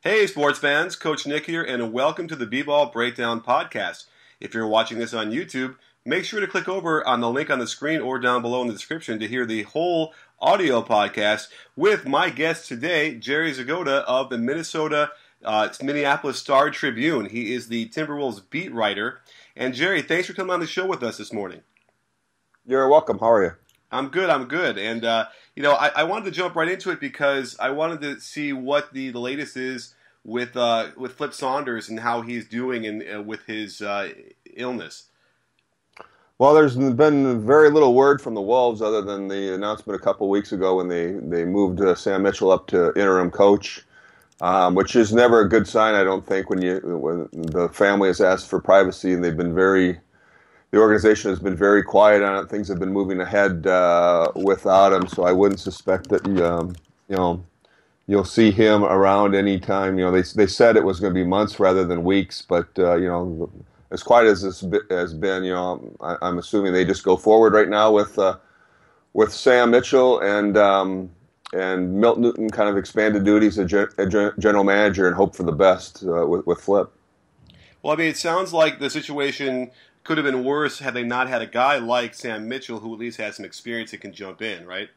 Hey, sports fans, Coach Nick here, and welcome to the B-Ball Breakdown Podcast. If you're watching this on YouTube, make sure to click over on the link on the screen or down below in the description to hear the whole audio podcast with my guest today, Jerry Zgoda of the Minnesota uh, Minneapolis Star Tribune. He is the Timberwolves beat writer. And Jerry, thanks for coming on the show with us this morning. You're welcome. How are you? I'm good. I'm good. And uh, you know, I, I, wanted to jump right into it because I wanted to see what the, the latest is with uh, with Flip Saunders and how he's doing and uh, with his uh, illness. Well, there's been very little word from the Wolves other than the announcement a couple weeks ago when they they moved uh, Sam Mitchell up to interim coach, um, which is never a good sign, I don't think, when you when the family has asked for privacy and they've been very the organization has been very quiet on it. Things have been moving ahead uh, without him, so I wouldn't suspect that um, you know you'll see him around anytime. You know, they they said it was going to be months rather than weeks, but uh, you know, as quiet as this has been, you know, I, am assuming they just go forward right now with uh, with Sam Mitchell and. Um, and Milt Newton kind of expanded duties as a general manager and hope for the best uh, with, with Flip. Well, I mean, it sounds like the situation could have been worse had they not had a guy like Sam Mitchell who at least has some experience that can jump in, right?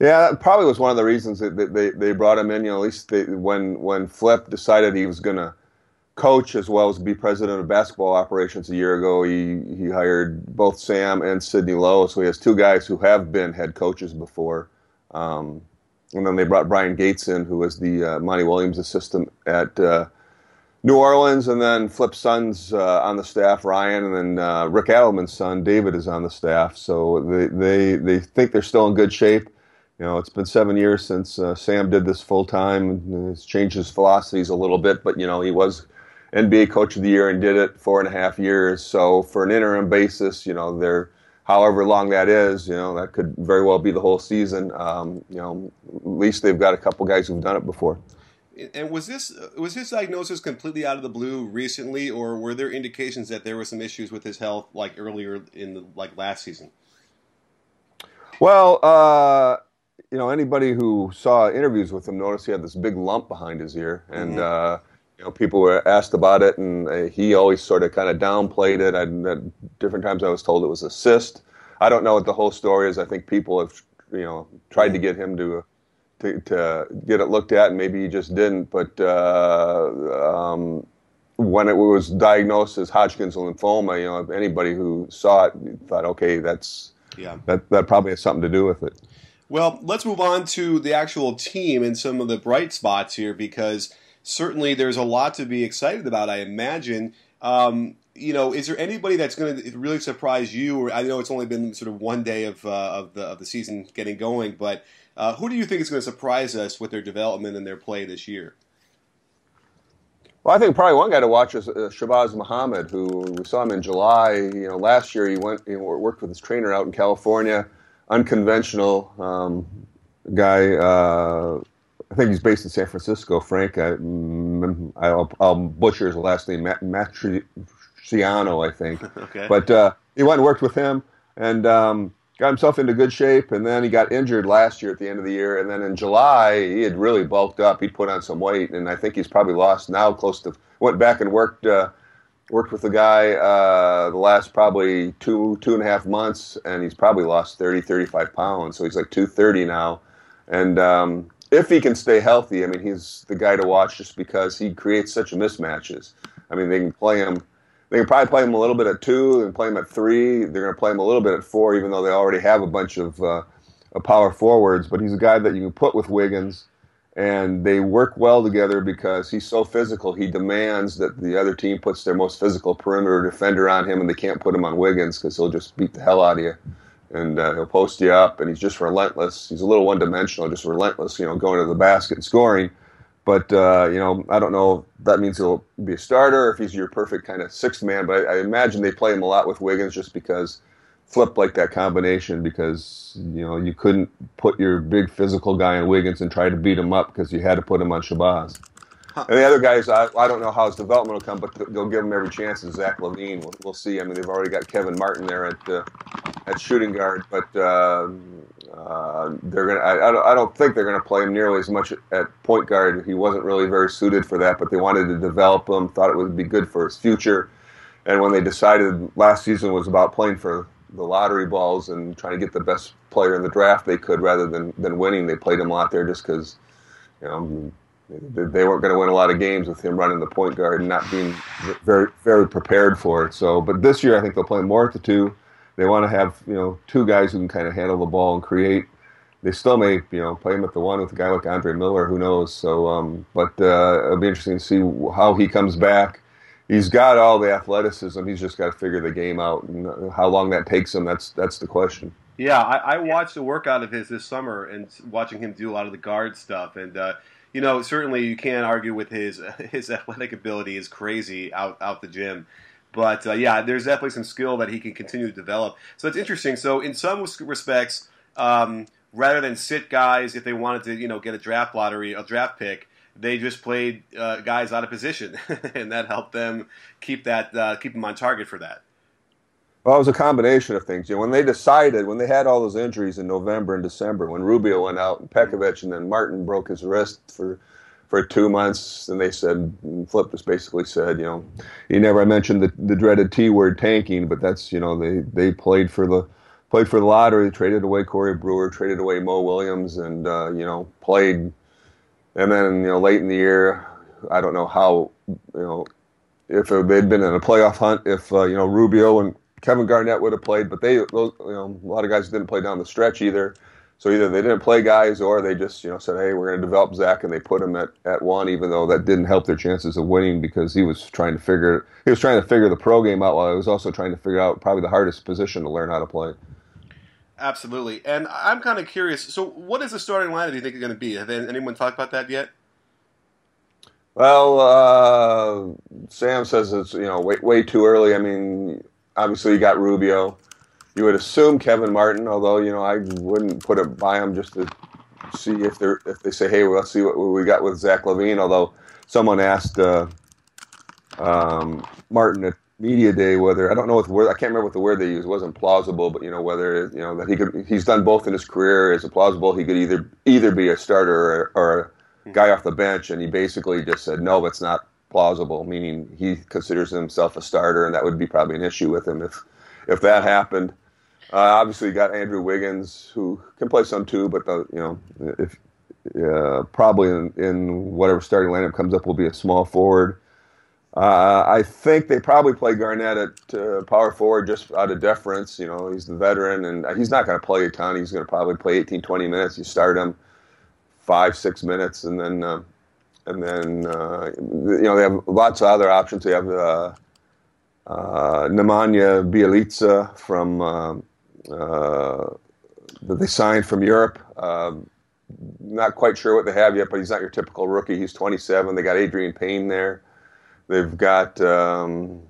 Yeah, that probably was one of the reasons that they, they brought him in. You know, at least they, when when Flip decided he was going to coach as well as be president of basketball operations a year ago, he he hired both Sam and Sidney Lowe. So he has two guys who have been head coaches before. Um, and then they brought Bryan Gates in, who was the uh, Monty Williams assistant at uh, New Orleans, and then Flip's son's uh, on the staff, Ryan, and then uh, Rick Adelman's son, David, is on the staff. So they, they, they think they're still in good shape. You know, it's been seven years since uh, Sam did this full time. He's changed his philosophies a little bit, but you know, he was NBA Coach of the Year and did it four and a half years. So for an interim basis, you know, they're however long that is, you know, that could very well be the whole season. Um, you know, at least they've got a couple guys who've done it before. And was this was his diagnosis completely out of the blue recently, or were there indications that there were some issues with his health like earlier in the like last season? Well, uh, you know, anybody who saw interviews with him noticed he had this big lump behind his ear, and mm-hmm. uh, you know, people were asked about it, and uh, he always sort of kind of downplayed it. I, at different times, I was told it was a cyst. I don't know what the whole story is. I think people have, you know, tried to get him to to, to get it looked at, and maybe he just didn't. But uh, um, when it was diagnosed as Hodgkin's lymphoma, you know, anybody who saw it thought, okay, that's yeah, that that probably has something to do with it. Well, let's move on to the actual team and some of the bright spots here, because certainly there's a lot to be excited about. I imagine. Um, you know, is there anybody that's going to really surprise you? Or I know it's only been sort of one day of uh, of the of the season getting going, but uh, who do you think is going to surprise us with their development and their play this year? Well, I think probably one guy to watch is uh, Shabazz Muhammad, who we saw him in July. You know, last year he went, you know, worked with his trainer out in California, unconventional um, guy. Uh, I think he's based in San Francisco. Frank, I, will mm, butcher his last name, Matrisciano, I think. okay. But uh, he went and worked with him, and um, got himself into good shape, and then he got injured last year at the end of the year, and then in July he had really bulked up. He put on some weight, and I think he's probably lost now close to went back and worked uh, worked with the guy uh, the last probably two two and a half months, and he's probably lost 30, 35 pounds. So he's like two thirty now, and um, if he can stay healthy, I mean he's the guy to watch just because he creates such mismatches. I mean they can play him they can probably play him a little bit at two and play him at three. They're going to play him a little bit at four, even though they already have a bunch of, uh, of power forwards. But he's a guy that you can put with Wiggins, and they work well together because he's so physical. He demands that the other team puts their most physical perimeter defender on him, and they can't put him on Wiggins because he'll just beat the hell out of you. And uh, he'll post you up, and he's just relentless. He's a little one-dimensional, just relentless. You know, going to the basket and scoring. But uh, you know, I don't know that means he'll be a starter, if he's your perfect kind of sixth man. But I, I imagine they play him a lot with Wiggins just because flip like that combination because you know you couldn't put your big physical guy in Wiggins and try to beat him up because you had to put him on Shabazz. Huh. And the other guys, I, I don't know how his development will come, but they'll give him every chance. Is Zach LaVine? We'll, we'll, see. I mean, they've already got Kevin Martin there at uh, at shooting guard, but uh, uh, they're gonna. I, don't I, don't think they're gonna play him nearly as much at point guard. He wasn't really very suited for that, but they wanted to develop him. Thought it would be good for his future. And when they decided last season was about playing for the lottery balls and trying to get the best player in the draft they could rather than, than winning. They played him a lot there just because, you know, they weren't going to win a lot of games with him running the point guard and not being very very prepared for it. So, but this year I think they'll play more at the two. They want to have you know two guys who can kind of handle the ball and create. They still may you know play him at the one with a guy like Andre Miller. Who knows? So, um, but uh, it'll be interesting to see how he comes back he's got all the athleticism. He's just got to figure the game out, and how long that takes him. That's that's the question. Yeah, I, I watched a workout of his this summer and watching him do a lot of the guard stuff, and uh, you know certainly you can't argue with his his athletic ability is crazy out out the gym. But uh, yeah, there's definitely some skill that he can continue to develop. So it's interesting. So in some respects, um, rather than sit guys if they wanted to, you know, get a draft lottery, a draft pick, they just played uh, guys out of position, and that helped them keep that uh, keep them on target for that. Well, it was a combination of things. You know, when they decided, when they had all those injuries in November and December, when Rubio went out and Pekovic, and then Martin broke his wrist for for two months, and they said, Flip just basically said, you know, he never mentioned the, the dreaded T word tanking, but that's you know they they played for the played for the lottery, traded away Corey Brewer, traded away Mo Williams, and uh, you know played and then you know late in the year, I don't know how you know if they'd been in a playoff hunt, if uh, you know Rubio and Kevin Garnett would have played, but they those, you know a lot of guys didn't play down the stretch either. So either they didn't play guys or they just you know said, hey, we're going to develop Zach, and they put him at, at one, even though that didn't help their chances of winning because he was trying to figure he was trying to figure the pro game out while he was also trying to figure out probably the hardest position to learn how to play. Absolutely. And I'm kind of curious. So, what is the starting lineup do you think is going to be? Have anyone talked about that yet? Well, uh, Sam says it's you know way, way too early. I mean, obviously you got Rubio. You would assume Kevin Martin, although you know I wouldn't put it by him just to see if they if they say, hey, well, let's see what we got with Zach LaVine. Although someone asked uh, um, Martin media day whether I don't know what the word I can't remember what the word they used it wasn't plausible but you know whether you know that he could he's done both in his career is it plausible he could either either be a starter or, or a guy off the bench and he basically just said no it's not plausible meaning he considers himself a starter and that would be probably an issue with him if if that happened. Uh, obviously you got Andrew Wiggins who can play some too but the, you know if uh, probably in, in whatever starting lineup comes up will be a small forward uh, I think they probably play Garnett at uh, power forward just out of deference. You know, he's the veteran, and he's not going to play a ton. He's going to probably play 18, 20 minutes. You start him five, six minutes, and then uh, and then uh, you know they have lots of other options. They have uh, uh, Nemanja Bjelica from that they signed from Europe. Um, not quite sure what they have yet, but he's not your typical rookie. He's 27. They got Adreian Payne there. They've got um,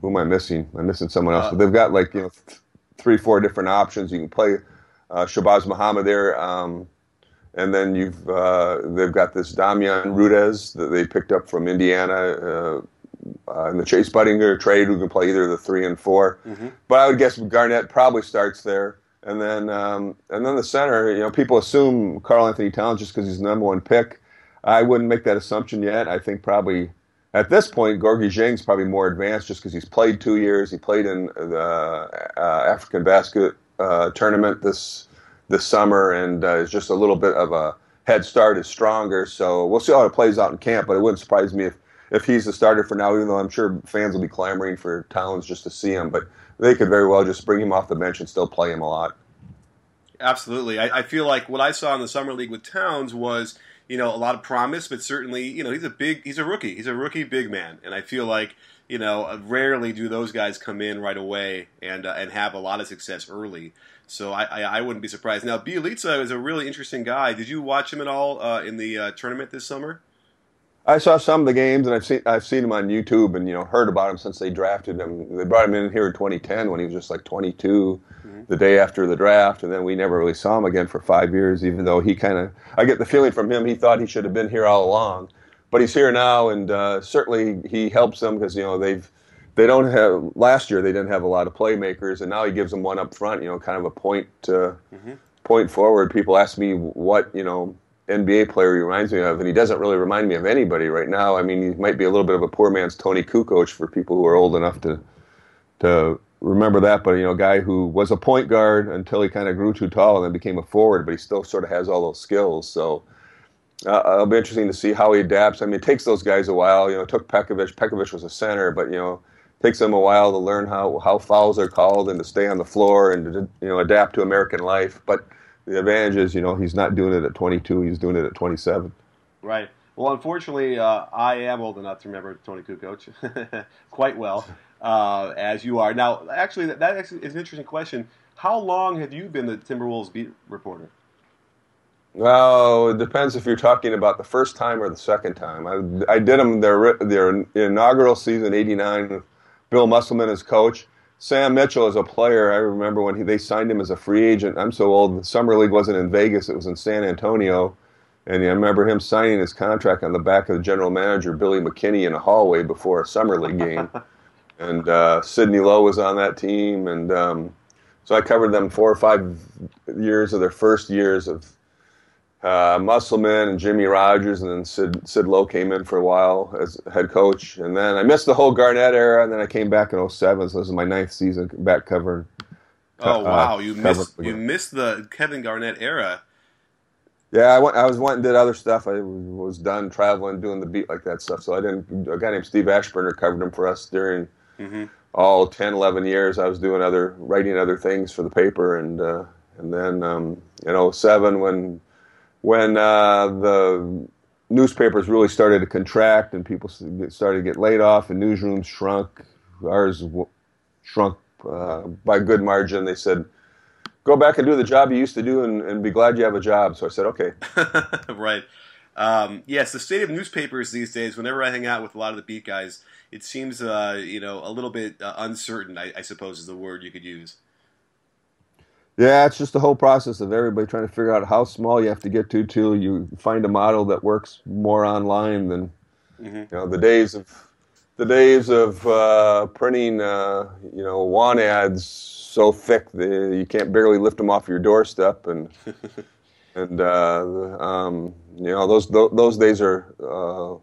who am I missing? I'm missing someone else. Uh, but they've got like you know th- three, four different options. You can play uh, Shabazz Muhammad there, um, and then you've uh, they've got this Damjan Rudez that they picked up from Indiana uh, uh, in the Chase Budinger trade, who can play either the three and 4 mm-hmm. But I would guess Garnett probably starts there. And then, um, and then the center. You know, people assume Karl-Anthony Towns just because he's the number one pick. I wouldn't make that assumption yet. I think probably at this point, Gorgui Dieng's probably more advanced just because he's played two years. He played in the uh, African basket uh, tournament this this summer, and uh, is just a little bit of a head start. Is stronger, so we'll see how it plays out in camp. But it wouldn't surprise me if if he's the starter for now. Even though I'm sure fans will be clamoring for Towns just to see him, but they could very well just bring him off the bench and still play him a lot. Absolutely, I, I feel like what I saw in the summer league with Towns was you know, a lot of promise, but certainly, you know, he's a big, he's a rookie. He's a rookie big man, and I feel like, you know, rarely do those guys come in right away and uh, and have a lot of success early. So I, I, I wouldn't be surprised. Now, Bjelica is a really interesting guy. Did you watch him at all uh, in the uh, tournament this summer? I saw some of the games, and I've seen I've seen him on YouTube, and you know heard about him since they drafted him. They brought him in here in 2010 when he was just like 22, mm-hmm. The day after the draft, and then we never really saw him again for five years. Even though he kind of, I get the feeling from him, he thought he should have been here all along, but he's here now, and uh, certainly he helps them because you know they've they don't have last year they didn't have a lot of playmakers, and now he gives them one up front. You know, kind of a point uh, mm-hmm. point forward. People ask me what you know NBA player he reminds me of, and he doesn't really remind me of anybody right now. I mean, he might be a little bit of a poor man's Tony Kukoc for people who are old enough to to remember that. But you know, a guy who was a point guard until he kind of grew too tall and then became a forward, but he still sort of has all those skills. So uh, it'll be interesting to see how he adapts. I mean, it takes those guys a while. You know, it took Pekovic. Pekovic was a center, but you know, it takes them a while to learn how how fouls are called and to stay on the floor and to you know adapt to American life. But the advantage is, you know, he's not doing it at 22; he's doing it at 27. Right. Well, unfortunately, uh, I am old enough to remember Tony Kukoc quite well, uh, as you are. Now, actually, that, that is an interesting question. How long have you been the Timberwolves beat reporter? Well, it depends if you're talking about the first time or the second time. I, I did them their their inaugural season '89 Bill Musselman as coach. Sam Mitchell as a player, I remember when he, they signed him as a free agent. I'm so old. The summer league wasn't in Vegas; it was in San Antonio, and I remember him signing his contract on the back of the general manager Billy McKinney in a hallway before a summer league game. and uh, Sidney Lowe was on that team, and um, so I covered them four or five years of their first years of uh, Musselman and Jimmy Rodgers, and then Sid, Sid Lowe came in for a while as head coach. And then I missed the whole Garnett era, and then I came back in 07, so this is my ninth season back covering. Oh, uh, wow. You missed, you missed the Kevin Garnett era. Yeah, I went. I was went and did other stuff. I was done traveling, doing the beat like that stuff. So I didn't. A guy named Steve Aschburner covered him for us during mm-hmm. all 10, 11 years. I was doing other, writing other things for the paper, and uh, and then um, in 07 when when uh, the newspapers really started to contract and people started to get laid off and newsrooms shrunk, ours shrunk uh, by a good margin. They said, "Go back and do the job you used to do, and, and be glad you have a job." So I said, "Okay." right. Um, yes, the state of newspapers these days. Whenever I hang out with a lot of the beat guys, it seems uh, you know a little bit uh, uncertain. I, I suppose is the word you could use. Yeah, it's just the whole process of everybody trying to figure out how small you have to get to till you find a model that works more online than mm-hmm. you know the days of the days of uh, printing uh, you know want ads so thick that you can't barely lift them off your doorstep and and uh, um, you know those those days are uh,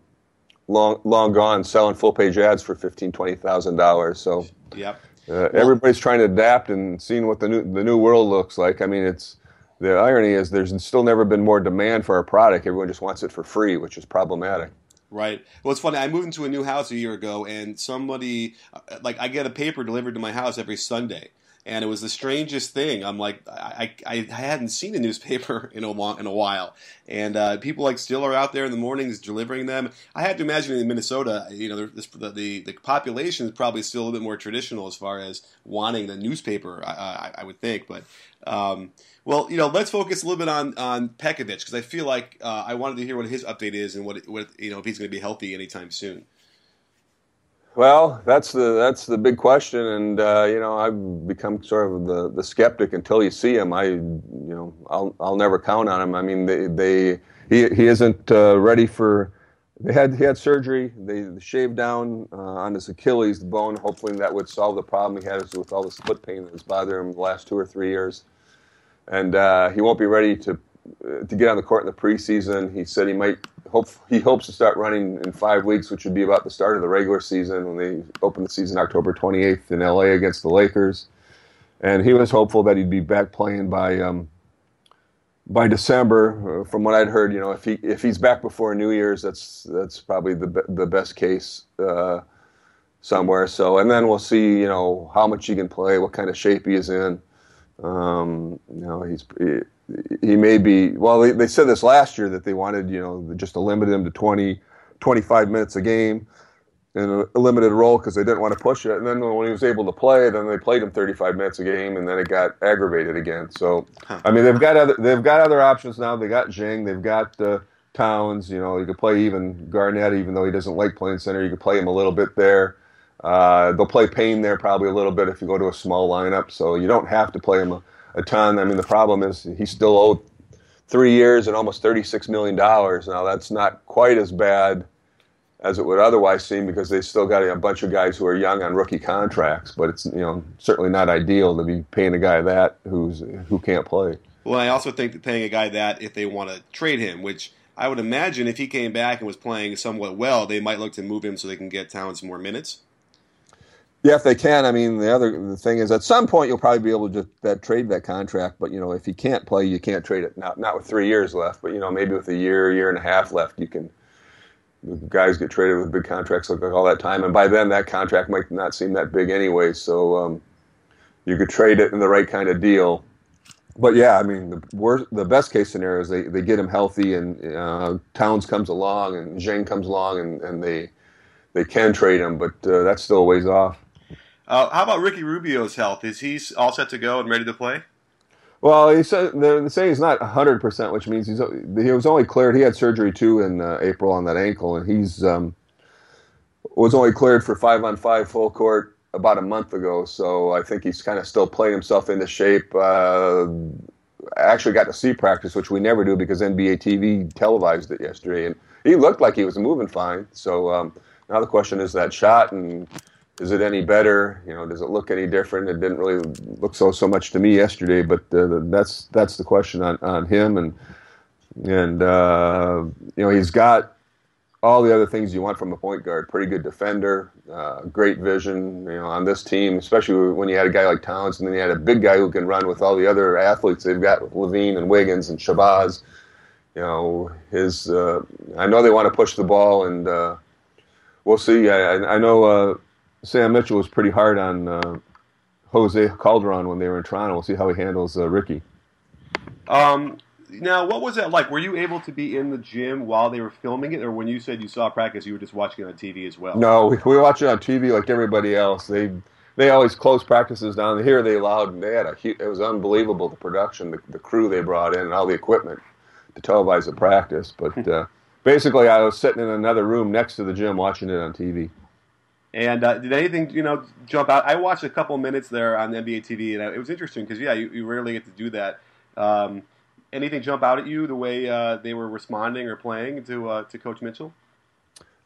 long long gone selling full page ads for fifteen twenty thousand dollars so yep uh, everybody's trying to adapt and seeing what the new the new world looks like. I mean, it's the irony is there's still never been more demand for our product. Everyone just wants it for free, which is problematic. Right. Well, it's funny. I moved into a new house a year ago, and somebody, uh, like, I get a paper delivered to my house every Sunday and it was the strangest thing. I'm like, I, I, I hadn't seen a newspaper in a long, in a while, and uh, people like still are out there in the mornings delivering them. I have to imagine in Minnesota, you know, the, the the population is probably still a little bit more traditional as far as wanting the newspaper. I, I, I would think, but. Um, well, you know, let's focus a little bit on on Pekovic because I feel like uh, I wanted to hear what his update is and what what you know if he's going to be healthy anytime soon. Well, that's the that's the big question, and uh, you know I've become sort of the, the skeptic until you see him. I you know I'll I'll never count on him. I mean they they he he isn't uh, ready for. They had he had surgery. They shaved down uh, on his Achilles bone. Hopefully that would solve the problem he has with all the split pain that has bothered him the last two or three years. And uh, he won't be ready to to get on the court in the preseason. He said he might hope he hopes to start running in five weeks, which would be about the start of the regular season when they open the season October 28th in LA against the Lakers. And he was hopeful that he'd be back playing by um, by December. Uh, from what I'd heard, you know, if he if he's back before New Year's, that's that's probably the the best case uh, somewhere. So, and then we'll see, you know, how much he can play, what kind of shape he is in. Um, you know, he's. He, he may be well they, they, said this last year that they wanted you know just to limit him to 20 25 minutes a game in a, limited role because they didn't want to push it and then when he was able to play then they played him 35 minutes a game and then it got aggravated again so i mean they've got other they've got other options now they got Dieng they've got uh, Towns. You know, you could play even Garnett, even though he doesn't like playing center. You could play him a little bit there. Uh, they'll play Payne there probably a little bit if you go to a small lineup. So you don't have to play him a, a ton. I mean, the problem is he's still owed three years and almost $36 million. Now, that's not quite as bad as it would otherwise seem because they still got a bunch of guys who are young on rookie contracts. But it's you know certainly not ideal to be paying a guy that who's who can't play. Well, I also think that paying a guy that if they want to trade him, which I would imagine if he came back and was playing somewhat well, they might look to move him so they can get Towns more minutes. Yeah, if they can. I mean, the other the thing is, at some point you'll probably be able to just that trade that contract. But you know, if he can't play, you can't trade it. Not not with three years left, but you know, maybe with a year, year and a half left, you can. Guys get traded with big contracts like all that time, and by then that contract might not seem that big anyway. So um, you could trade it in the right kind of deal. But yeah, I mean, the worst, the best case scenario is they, they get him healthy, and uh, Towns comes along, and Dieng comes along, and, and they they can trade him, but uh, that's still a ways off. Uh, how about Ricky Rubio's health? Is he all set to go and ready to play? Well, he said they're saying he's not 100, percent which means he's he was only cleared. He had surgery too in uh, April on that ankle, and he's um, was only cleared for five on five full court about a month ago. So I think he's kind of still playing himself into shape. Uh, I actually got to see practice, which we never do because NBA TV televised it yesterday, and he looked like he was moving fine. So um, now the question is that shot and is it any better? You know, does it look any different? It didn't really look so so much to me yesterday, but uh, that's that's the question on, on him, and and uh, you know he's got all the other things you want from a point guard. Pretty good defender, uh, great vision. You know, on this team, especially when you had a guy like Towns, and then you had a big guy who can run with all the other athletes they've got, with LaVine and Wiggins and Shabazz. You know, his. Uh, I know they want to push the ball, and uh, we'll see. I, I know uh, Sam Mitchell was pretty hard on uh, Jose Calderon when they were in Toronto. We'll see how he handles uh, Ricky. Um, now, what was that like? Were you able to be in the gym while they were filming it, or when you said you saw practice, you were just watching it on TV as well? No, we, we watched it on TV like everybody else. They they always close practices down. Here they allowed. And they had a huge, it was unbelievable the production, the, the crew they brought in, and all the equipment to televise the practice. But uh, basically, I was sitting in another room next to the gym watching it on TV. And uh, did anything, you know, jump out? I watched a couple minutes there on NBA TV, and it was interesting because, yeah, you, you, rarely get to do that. Um, anything jump out at you the way uh, they were responding or playing to uh, to Coach Mitchell?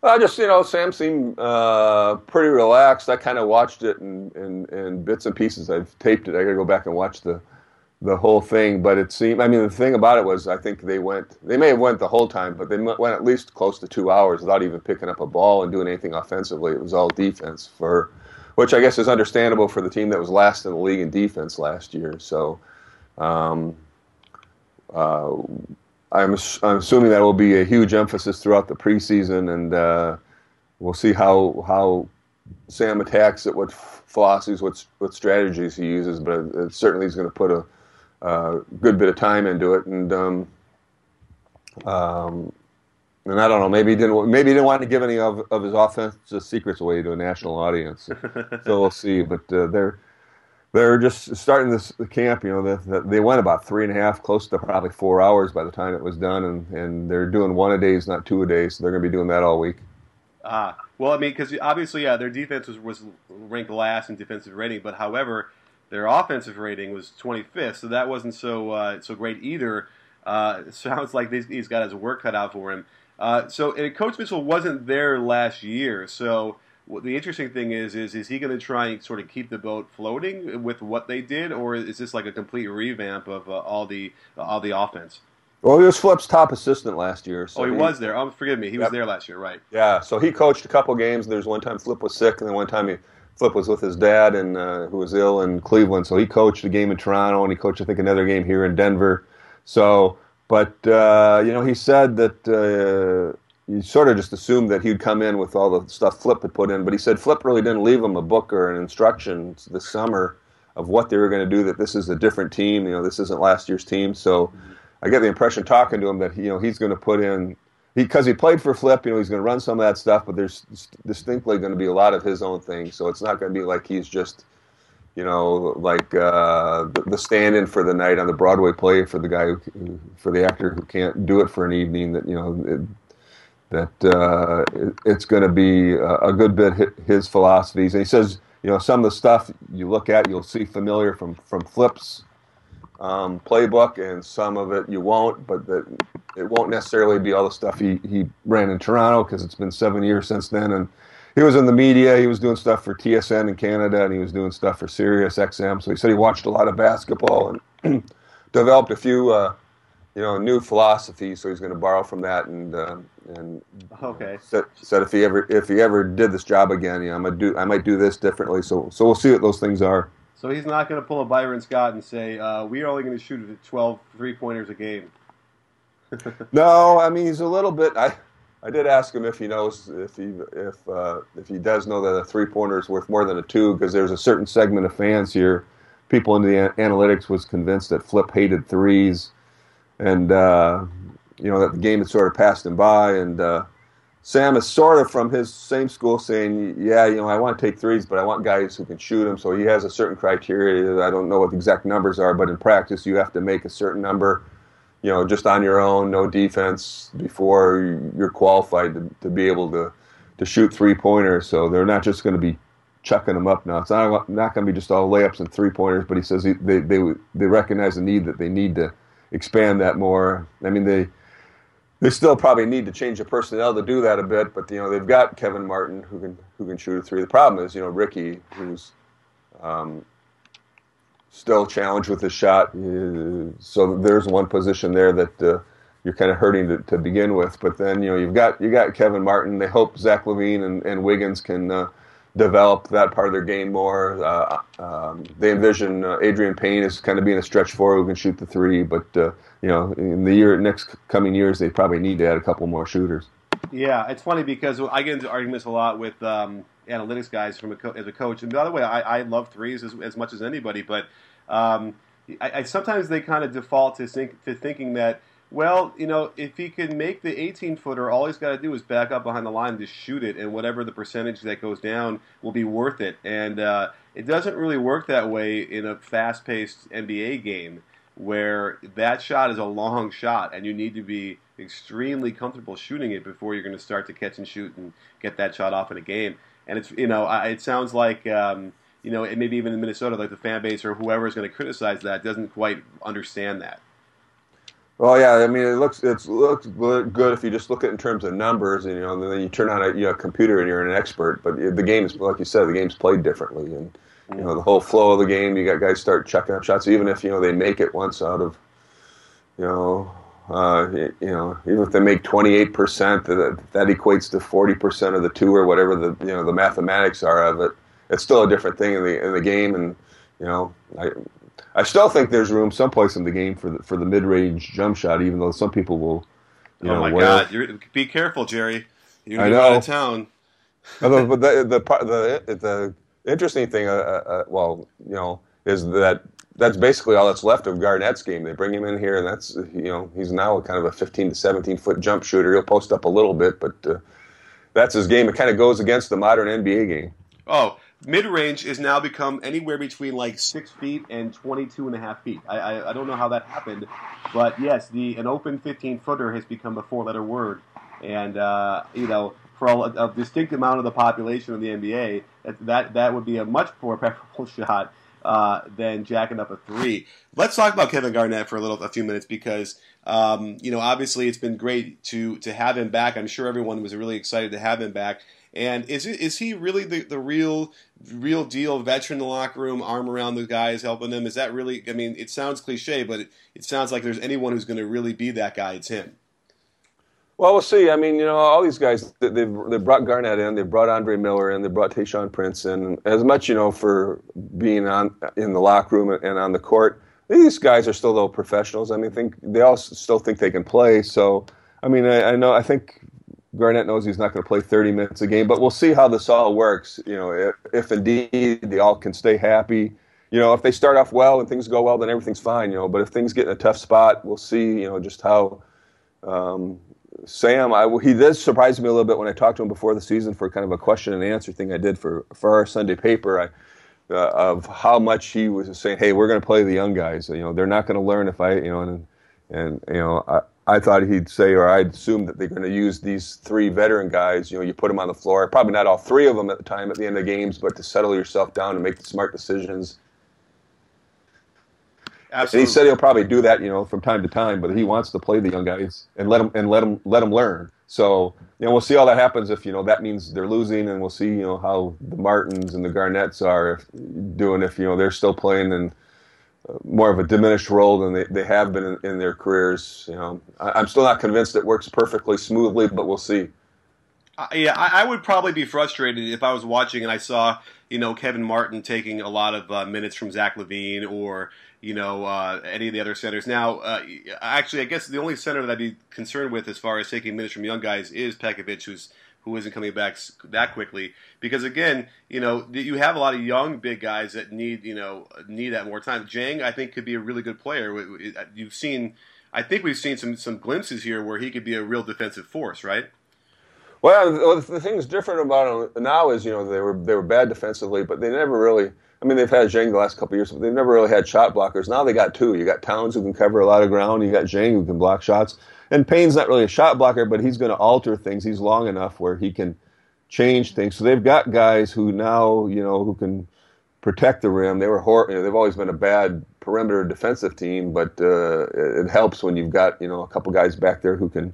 Well, just you know, Sam seemed uh, pretty relaxed. I kind of watched it in, in, in, bits and pieces. I've taped it. I got to go back and watch the the whole thing. But it seemed. I mean, the thing about it was, I think they went. They may have went the whole time, but they went at least close to two hours without even picking up a ball and doing anything offensively. It was all defense for, which I guess is understandable for the team that was last in the league in defense last year. So. Um, uh, I'm, I'm assuming that will be a huge emphasis throughout the preseason, and uh, we'll see how how Sam attacks it, what philosophies, what what strategies he uses. But it, certainly he's going to put a uh, good bit of time into it, and um, um, and I don't know, maybe he didn't maybe he didn't want to give any of, of his offensive secrets away to a national audience. so we'll see. But uh, they're they're just starting this camp. You know, the, the, they went about three and a half, close to probably four hours by the time it was done, and and they're doing one a days, not two a day. So they're going to be doing that all week. Ah, well, I mean, because obviously, yeah, their defense was, was ranked last in defensive rating, but however, their offensive rating was 25th, so that wasn't so uh, so great either. Uh, sounds like he's got his work cut out for him. Uh, so, and Coach Mitchell wasn't there last year, so the interesting thing is, is is he going to try and sort of keep the boat floating with what they did, or is this like a complete revamp of uh, all the uh, all the offense? Well, he was Flip's top assistant last year. So oh, he, he was there. Oh, forgive me. He yep. was there last year, right? Yeah. So he coached a couple games. There's one time Flip was sick, and then one time he Flip was with his dad and uh, who was ill in Cleveland. So he coached a game in Toronto and he coached I think another game here in Denver. So, but uh, you know, he said that uh, he sort of just assumed that he'd come in with all the stuff Flip had put in. But he said Flip really didn't leave him a book or an instruction this summer of what they were going to do. That this is a different team. You know, this isn't last year's team. So. I get the impression talking to him that you know he's going to put in because he, played for Flip, you know, he's going to run some of that stuff, but there's distinctly going to be a lot of his own thing. So it's not going to be like he's just you know, like uh, the, the, stand-in for the night on the Broadway play for the guy who, for the actor who can't do it for an evening. That you know, it, that uh, it, it's going to be a, a, good bit his philosophies. And he says, you know, some of the stuff you look at, you'll see familiar from from Flip's um, playbook, and some of it you won't. But that it won't necessarily be all the stuff he he ran in Toronto because it's been seven years since then, and he was in the media. He was doing stuff for TSN in Canada, and he was doing stuff for Sirius XM. So he said he watched a lot of basketball and developed a few, uh, you know, new philosophies. So he's going to borrow from that and uh, and okay. Said, said if he ever if he ever did this job again, you know, I'm gonna do I might do this differently. So so we'll see what those things are. So he's not going to pull a Byron Scott and say uh, we're only going to shoot 12 three pointers a game. no, I mean he's a little bit. I I did ask him if he knows if he if uh, if he does know that a three pointer is worth more than a two because there's a certain segment of fans here, people in the analytics was convinced that Flip hated threes, and uh, you know that the game had sort of passed him by, and uh, Sam is sort of from his same school saying, yeah, you know, I want to take threes, but I want guys who can shoot them. So he has a certain criteria. I don't know what the exact numbers are, but in practice you have to make a certain number you know, just on your own, no defense before you're qualified to, to be able to, to shoot three pointers. So they're not just going to be chucking them up now. It's not, not going to be just all layups and three pointers, but he says he, they, they, they recognize the need that they need to expand that more. I mean, they, they still probably need to change the personnel to do that a bit, but you know they've got Kevin Martin who can who can shoot a three. The problem is you know Ricky who's um, still challenged with his shot. So there's one position there that uh, you're kind of hurting to, to, begin with. But then you know you've got you got Kevin Martin. They hope Zach LaVine and, and Wiggins can uh, develop that part of their game more. Uh, um, they envision uh, Adreian Payne as kind of being a stretch four who can shoot the three. But uh, you know in the year next coming years they probably need to add a couple more shooters. Yeah, it's funny because I get into arguments a lot with. Um, analytics guys from a co- as a coach. And by the way, I, I love threes as, as much as anybody, but um, I, I, sometimes they kind of default to think to thinking that well, you know, if he can make the 18 footer, all he's got to do is back up behind the line to shoot it, and whatever the percentage that goes down will be worth it. And uh, it doesn't really work that way in a fast paced NBA game where that shot is a long shot, and you need to be extremely comfortable shooting it before you're going to start to catch and shoot and get that shot off in a game. And it's you know it sounds like um, you know maybe even in Minnesota like the fan base or whoever is going to criticize that doesn't quite understand that. Well, yeah, I mean, it looks it looks good if you just look at it in terms of numbers, and you know, and then you turn on a you know, computer and you're an expert. But the game is, like you said, the game's played differently, and you know, the whole flow of the game. You got guys start checking up shots, even if you know they make it once out of, you know, uh, you know, even if they make 28%, that, that equates to 40% of the two or whatever the you know the mathematics are of it. It's still a different thing in the in the game, and you know, I I still think there's room someplace in the game for the for the mid range jump shot, even though some people will. Oh know, my. God! You're, be careful, Jerry. You're know. out of town. but the, the the the interesting thing, uh, uh, uh, well, you know, is that that's basically all that's left of Garnett's game. They bring him in here, and that's you know he's now kind of a 15 to 17 foot jump shooter. He'll post up a little bit, but uh, that's his game. It kind of goes against the modern NBA game. Oh, mid range is now become anywhere between like six feet and 22 and a half feet. I, I, I don't know how that happened, but yes, the an open 15 footer has become a four letter word, and uh, you know for a, a, distinct amount of the population of the NBA, that that, that would be a much more preferable shot uh, than jacking up a three. Let's talk about Kevin Garnett for a little, a few minutes because um, you know obviously it's been great to to have him back. I'm sure everyone was really excited to have him back. And is it, is he really the, the real real deal veteran in the locker room, arm around the guys, helping them? Is that really? I mean, it sounds cliche, but it, it sounds like there's anyone who's going to really be that guy. It's him. Well, we'll see. I mean, you know, all these guys, they've, they brought Garnett in, they brought Andre Miller in, they brought Tayshaun Prince in. As much, you know, for being on in the locker room and on the court, these guys are still though professionals. I mean, think they all still think they can play. So, I mean, I, I know, I think Garnett knows he's not going to play 30 minutes a game, but we'll see how this all works. You know, if, if indeed they all can stay happy. You know, if they start off well and things go well, then everything's fine. You know, but if things get in a tough spot, we'll see. You know, just how um, Sam, I, he did surprise me a little bit when I talked to him before the season for kind of a question and answer thing I did for, for our Sunday paper. I, uh, of how much he was saying, "Hey, we're going to play the young guys. You know, they're not going to learn if I, you know, and and you know, I, I thought he'd say, or I'd assume that they're going to use these three veteran guys. You know, you put them on the floor. Probably not all three of them at the time at the end of the games, but to settle yourself down and make the smart decisions. Absolutely. And he said he'll probably do that, you know, from time to time. But he wants to play the young guys and let them and let them let them learn. So you know, we'll see how that happens. If you know that means they're losing, and we'll see you know how the Martins and the Garnetts are doing if you know they're still playing and more of a diminished role than they, they have been in, in their careers. You know, I, am still not convinced it works perfectly smoothly, but we'll see. Uh, yeah, I, I, would probably be frustrated if I was watching and I saw you know Kevin Martin taking a lot of uh, minutes from Zach LaVine or you know uh, any of the other centers. Now, uh, actually, I guess the only center that I'd be concerned with as far as taking minutes from young guys is Pekovic, who's who isn't coming back that quickly. Because again, you know, you have a lot of young big guys that need you know need that more time. Dieng, I think, could be a really good player. Uh, you've seen, I think we've seen some some glimpses here where he could be a real defensive force, right? Well, the thing that's different about them now is you know they were they were bad defensively, but they never really. I mean, they've had Dieng the last couple years, but they've never really had shot blockers. Now they got two. You got Towns who can cover a lot of ground. You got Dieng who can block shots. And Payne's not really a shot blocker, but he's going to alter things. He's long enough where he can change things. So they've got guys who now, you know, who can protect the rim. They were hor- you know, they've always been a bad perimeter defensive team, but uh, it helps when you've got you know a couple guys back there who can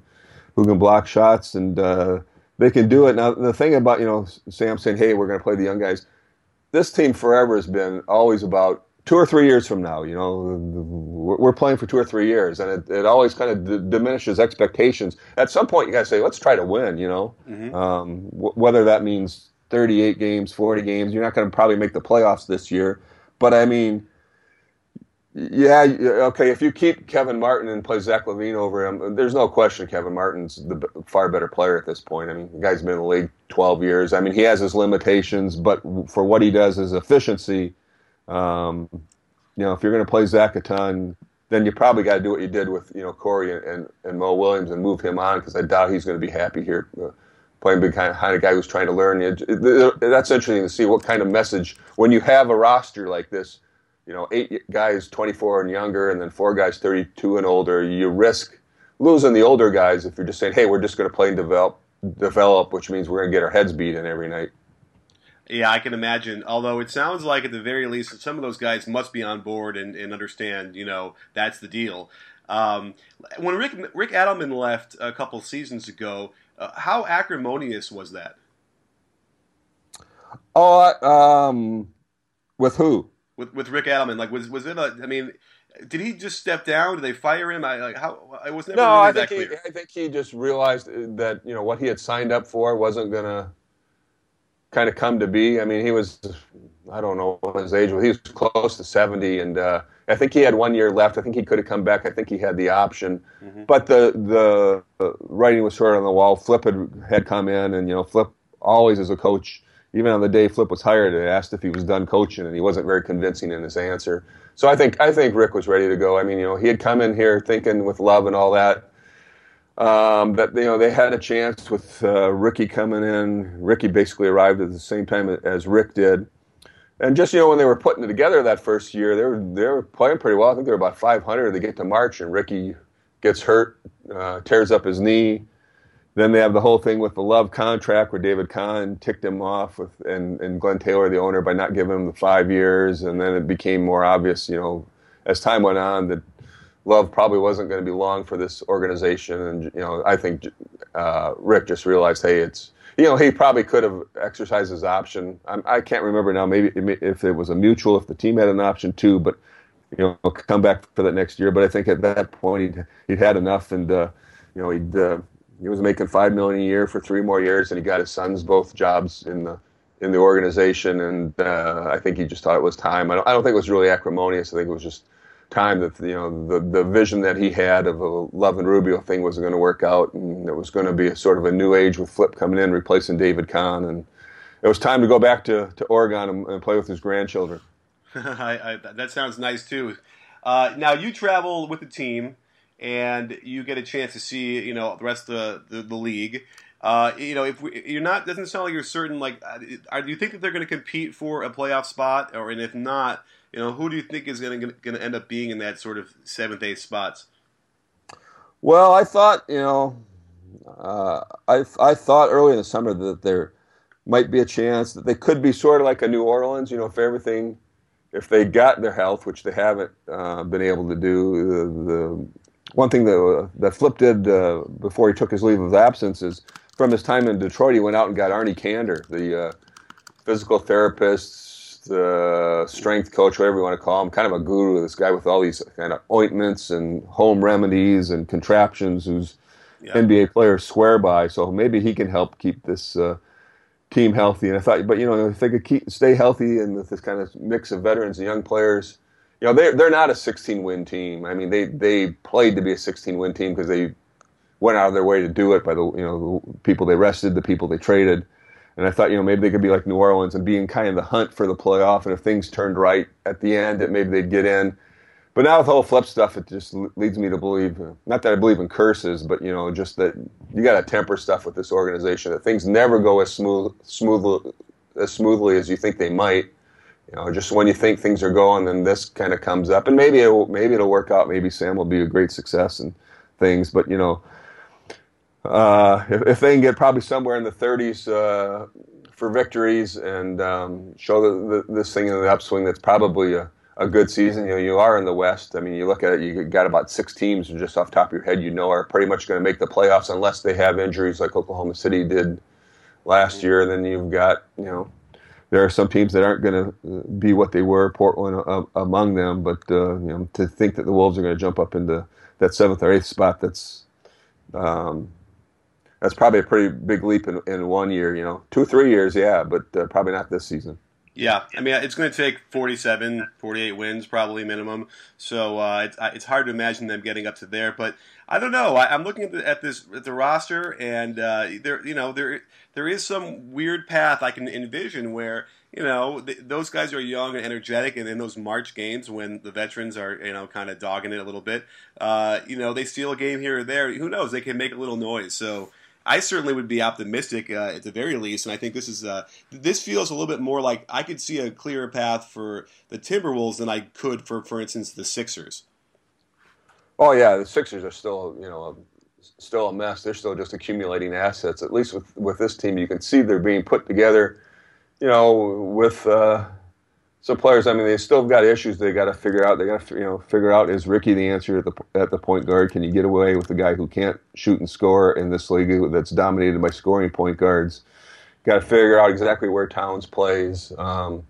who can block shots and uh, they can do it. Now the thing about you know Sam saying, "Hey, we're going to play the young guys." This team forever has been always about two or three years from now, you know, we're playing for two or three years, and it, it always kind of d- diminishes expectations. At some point, you got to say, let's try to win, you know, mm-hmm. um, w- whether that means 38 games, 40 games. You're not going to probably make the playoffs this year, but I mean, yeah, okay. If you keep Kevin Martin and play Zach LaVine over him, there's no question Kevin Martin's the far better player at this point. I mean, the guy's been in the league 12 years. I mean, he has his limitations, but for what he does, his efficiency um, you know, if you're going to play Zach a ton, then you probably got to do what you did with you know Corey and, and, and Mo Williams and move him on because I doubt he's going to be happy here uh, playing big kind of, guy who's trying to learn. That's interesting to see what kind of message when you have a roster like this. You know, eight guys 24 and younger, and then four guys 32 and older. You risk losing the older guys if you're just saying, "Hey, we're just going to play and develop, develop," which means we're going to get our heads beat in every night. Yeah, I can imagine. Although it sounds like at the very least, some of those guys must be on board and, and understand. You know, that's the deal. Um, when Rick Rick Adelman left a couple seasons ago, uh, how acrimonious was that? Oh, um, with who? With with Rick Adelman, like was was it a? I mean, did he just step down? Did they fire him? I like how I was never no, really I think He, I think he just realized that you know what he had signed up for wasn't gonna kind of come to be. I mean, he was, I don't know what his age was. He was close to 70, and uh, I think he had one year left. I think he could have come back. I think he had the option, mm-hmm. but the the uh, writing was short on the wall. Flip had had come in, and you know, Flip always as a coach. Even on the day Flip was hired, they asked if he was done coaching, and he wasn't very convincing in his answer. So I think I think Rick was ready to go. I mean, you know, he had come in here thinking with Love and all that um, that you know they had a chance with uh, Ricky coming in. Ricky basically arrived at the same time as Rick did, and just you know when they were putting it together that first year, they were they were playing pretty well. I think they were about 500. They get to March, and Ricky gets hurt, uh, tears up his knee. Then they have the whole thing with the Love contract where David Kahn ticked him off with and, and Glenn Taylor, the owner, by not giving him the five years. And then it became more obvious, you know, as time went on that Love probably wasn't going to be long for this organization, and you know, I think uh, Rick just realized, hey, it's you know, he probably could have exercised his option. I'm, I can not remember now, maybe if it was a mutual, if the team had an option too, but you know, come back for that next year. But I think at that point he'd he'd had enough, and uh, you know, he'd uh, he was making five million a year for three more years, and he got his sons both jobs in the in the organization, and uh, I think he just thought it was time. I don't, I don't think it was really acrimonious. I think it was just time that you know the the vision that he had of a Love and Rubio thing wasn't going to work out, and it was going to be a sort of a new age with Flip coming in replacing David Kahn, and it was time to go back to, to Oregon and, and play with his grandchildren. I, I, that sounds nice too. Uh, now you travel with the team, and you get a chance to see you know the rest of the, the, the league. Uh, you know, if we, you're not, doesn't sound like you're certain. Like, uh, do you think that they're going to compete for a playoff spot, or and if not, you know, who do you think is going to end up being in that sort of seventh, eighth spots? Well, I thought, you know, uh, I I thought early in the summer that there might be a chance that they could be sort of like a New Orleans, you know, if everything, if they got their health, which they haven't uh, been able to do. The, the one thing that uh, that Flip did uh, before he took his leave of absence is from his time in Detroit, he went out and got Arnie Kander, the uh, physical therapist, the strength coach, whatever you want to call him, kind of a guru. This guy with all these kind of ointments and home remedies and contraptions, who's yeah. NBA players swear by. So maybe he can help keep this uh, team healthy. And I thought, but you know, if they could keep stay healthy and with this kind of mix of veterans and young players, you know, they're they're not a 16 win team. I mean, they they played to be a 16 win team because they went out of their way to do it by the you know the people they rested, the people they traded. And I thought, you know, maybe they could be like New Orleans and be in kind of the hunt for the playoff. And if things turned right at the end, that maybe they'd get in. But now with all the whole flip stuff, it just leads me to believe, uh, not that I believe in curses, but you know, just that you got to temper stuff with this organization. That things never go as smooth, smoothly, as smoothly as you think they might. You know, just when you think things are going, then this kind of comes up, and maybe it will, maybe it'll work out. Maybe Sam will be a great success and things. But you know, uh, if, if, they can get probably somewhere in the 30s uh, for victories and um, show the, the, this thing in the upswing, that's probably a a good season. You know, you are in the West. I mean, you look at it, you got about six teams just off top of your head you know are pretty much going to make the playoffs unless they have injuries like Oklahoma City did last year. And then you've got, you know, there are some teams that aren't going to be what they were, Portland uh, among them. But uh, you know, to think that the Wolves are going to jump up into that seventh or eighth spot, that's um, that's probably a pretty big leap in, in one year. You know, two three years, yeah, but uh, probably not this season. Yeah, I mean, it's going to take 47, 48 wins probably minimum. So uh, it's, it's hard to imagine them getting up to there. But I don't know. I, am looking at, the, at, this at the roster, and uh, there, you know, there there is some weird path I can envision where you know th- those guys are young and energetic, and in those March games when the veterans are you know kind of dogging it a little bit, uh, you know, they steal a game here or there. Who knows? They can make a little noise. So. I certainly would be optimistic uh, at the very least, and I think this is uh, this feels a little bit more like I could see a clearer path for the Timberwolves than I could for, for instance, the Sixers. Oh yeah, the Sixers are still you know still a mess. They're still just accumulating assets. At least with with this team, you can see they're being put together. You know, with uh, so players, I mean, they still got issues they got to figure out. They got to you know figure out is Ricky the answer at the at the point guard? Can you get away with a guy who can't shoot and score in this league that's dominated by scoring point guards? Got to figure out exactly where Towns plays. Um,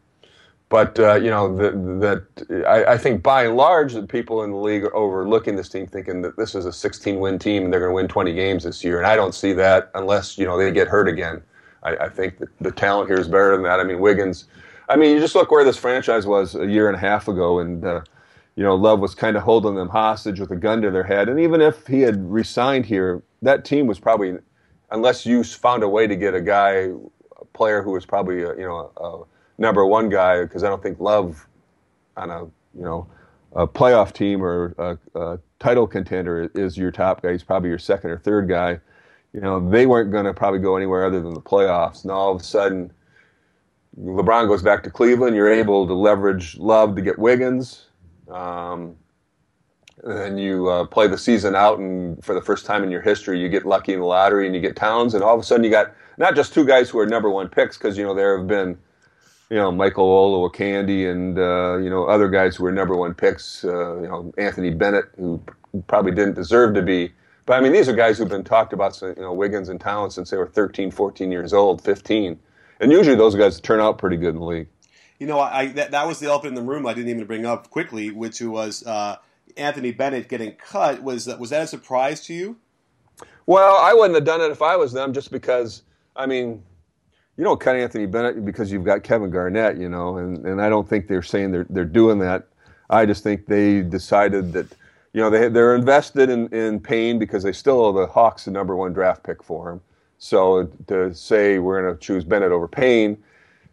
but uh, you know that I, I, think by and large the people in the league are overlooking this team, thinking that this is a 16 win team and they're going to win 20 games this year. And I don't see that unless you know they get hurt again. I, I think the talent here is better than that. I mean Wiggins I mean, you just look where this franchise was a year and a half ago, and uh, you know, Love was kind of holding them hostage with a gun to their head. And even if he had resigned here, that team was probably, unless you found a way to get a guy, a player who was probably a, you know a number one guy, because I don't think Love on a you know a playoff team or a, a title contender is your top guy. He's probably your second or third guy. You know, they weren't going to probably go anywhere other than the playoffs. And all of a sudden LeBron goes back to Cleveland. You're able to leverage Love to get Wiggins. Um, and then you uh, play the season out, and for the first time in your history, you get lucky in the lottery and you get Towns, and all of a sudden you got not just two guys who are number one picks, because you know there have been, you know, Michael Olowokandi and uh, you know other guys who were number one picks. Uh, you know, Anthony Bennett, who probably didn't deserve to be. But I mean, these are guys who've been talked about, you know, Wiggins and Towns since they were 13, 14 years old, 15 and usually those guys turn out pretty good in the league. You know, I that, that was the elephant in the room I didn't even bring up quickly, which was uh, Anthony Bennett getting cut. Was that was that a surprise to you? Well, I wouldn't have done it if I was them, just because. I mean, you don't cut Anthony Bennett because you've got Kevin Garnett, you know, and, and I don't think they're saying they're they're doing that. I just think they decided that you know they they're invested in in Payne because they still owe the Hawks the number one draft pick for him. So to say we're going to choose Bennett over Payne,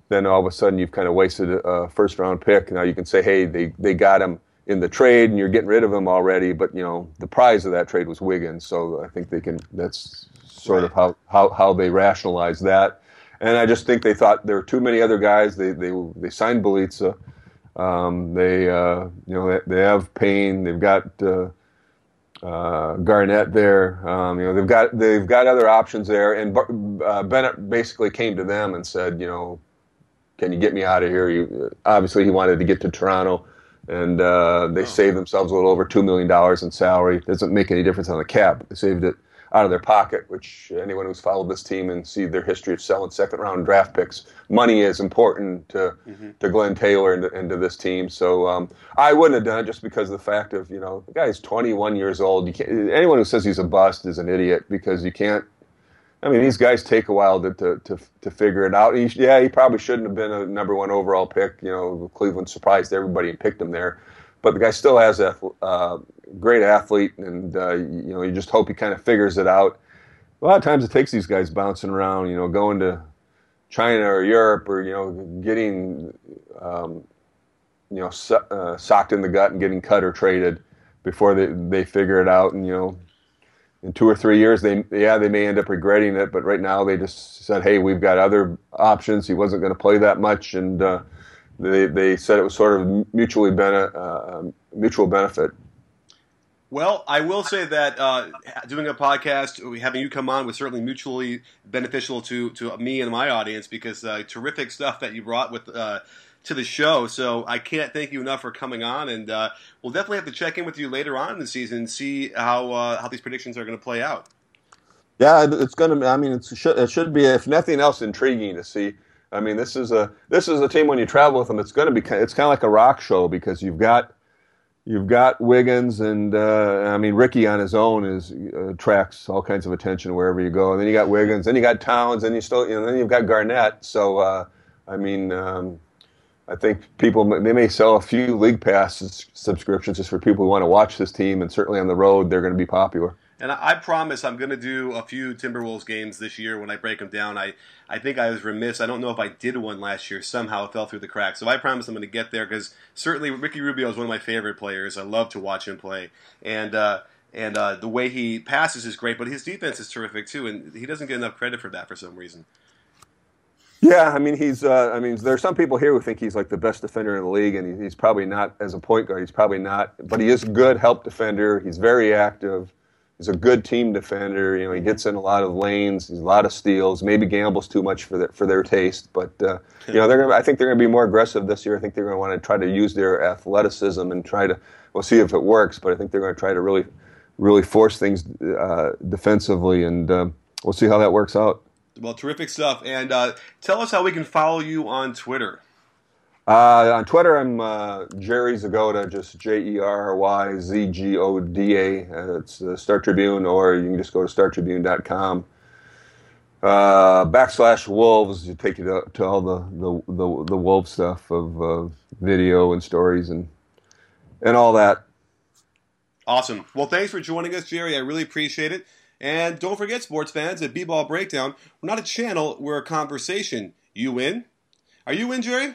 then all of a sudden you've kind of wasted a first round pick. Now you can say, hey, they, they got him in the trade and you're getting rid of him already, but you know the prize of that trade was Wiggins. So I think they can. That's sort Right. of how, how, how they rationalize that. And I just think they thought there were too many other guys. They they they signed Bjelica. Um, they uh, you know they, they have Payne. They've got uh, uh, Garnett there. Um, you know they've got they've got other options there. And uh, Bennett basically came to them and said, you know, can you get me out of here? You, obviously, he wanted to get to Toronto, and uh, they saved themselves a little over two million dollars in salary. Doesn't make any difference on the cap. They saved it out of their pocket. Which anyone who's followed this team and see their history of selling second round draft picks, money is important to to Glenn Taylor and, to- and to this team. So um, I wouldn't have done it just because of the fact of you know the guy's 21 years old. You can't, anyone who says he's a bust is an idiot because you can't I mean, these guys take a while to to, to, to figure it out. He, yeah, he probably shouldn't have been a number one overall pick. You know, Cleveland surprised everybody and picked him there, but the guy still has a uh, great athlete, and uh, you know, you just hope he kind of figures it out. A lot of times, it takes these guys bouncing around. You know, going to China or Europe, or you know, getting um, you know so, uh, socked in the gut and getting cut or traded before they they figure it out. And you know, in two or three years, they yeah they may end up regretting it, but right now they just said, hey, we've got other options. He wasn't going to play that much, and uh, they they said it was sort of mutually bene- uh, mutual benefit. Well, I will say that uh, doing a podcast, having you come on was certainly mutually beneficial to, to me and my audience because uh, terrific stuff that you brought with uh, to the show. So I can't thank you enough for coming on, and uh, we'll definitely have to check in with you later on in the season and see how uh, how these predictions are going to play out. Yeah, it's going to. I mean, it's, it should, it should be, if nothing else, intriguing to see. I mean, this is a this is a team when you travel with them. It's going to be it's kind of like a rock show because you've got you've got Wiggins and uh, I mean Ricky on his own is uh, attracts all kinds of attention wherever you go. And then you got Wiggins, then you got Towns, and you still you know then you've got Garnett. So uh, I mean. Um, I think people they may sell a few league pass subscriptions just for people who want to watch this team, and certainly on the road they're going to be popular. And I, I promise I'm going to do a few Timberwolves games this year when I break them down. I, I think I was remiss. I don't know if I did one last year. Somehow it fell through the cracks. So I promise I'm going to get there because certainly Ricky Rubio is one of my favorite players. I love to watch him play. And, uh, and uh, the way he passes is great, but his defense is terrific too. And he doesn't get enough credit for that for some reason. Yeah, I mean he's. Uh, I mean there are some people here who think he's like the best defender in the league, and he, he's probably not as a point guard. He's probably not, but he is a good help defender. He's very active. He's a good team defender. You know, he gets in a lot of lanes. He's a lot of steals. Maybe gambles too much for their for their taste, but uh, you know they're. Gonna, I think they're going to be more aggressive this year. I think they're going to want to try to use their athleticism and try to. We'll see if it works, but I think they're going to try to really, really force things uh, defensively, and um, we'll see how that works out. Well, terrific stuff. And uh, tell us how we can follow you on Twitter. Uh, on Twitter, I'm uh, Jerry Zgoda, just J E R Y Z G O D A. Uh, it's the Star Tribune, or you can just go to startribune.com. Uh, backslash Wolves, you take you to, to all the, the, the, the Wolf stuff of uh, video and stories and and all that. Awesome. Well, thanks for joining us, Jerry. I really appreciate it. And don't forget, sports fans, at B-Ball Breakdown, we're not a channel, we're a conversation. You in? Are you in, Jerry?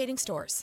participating stores.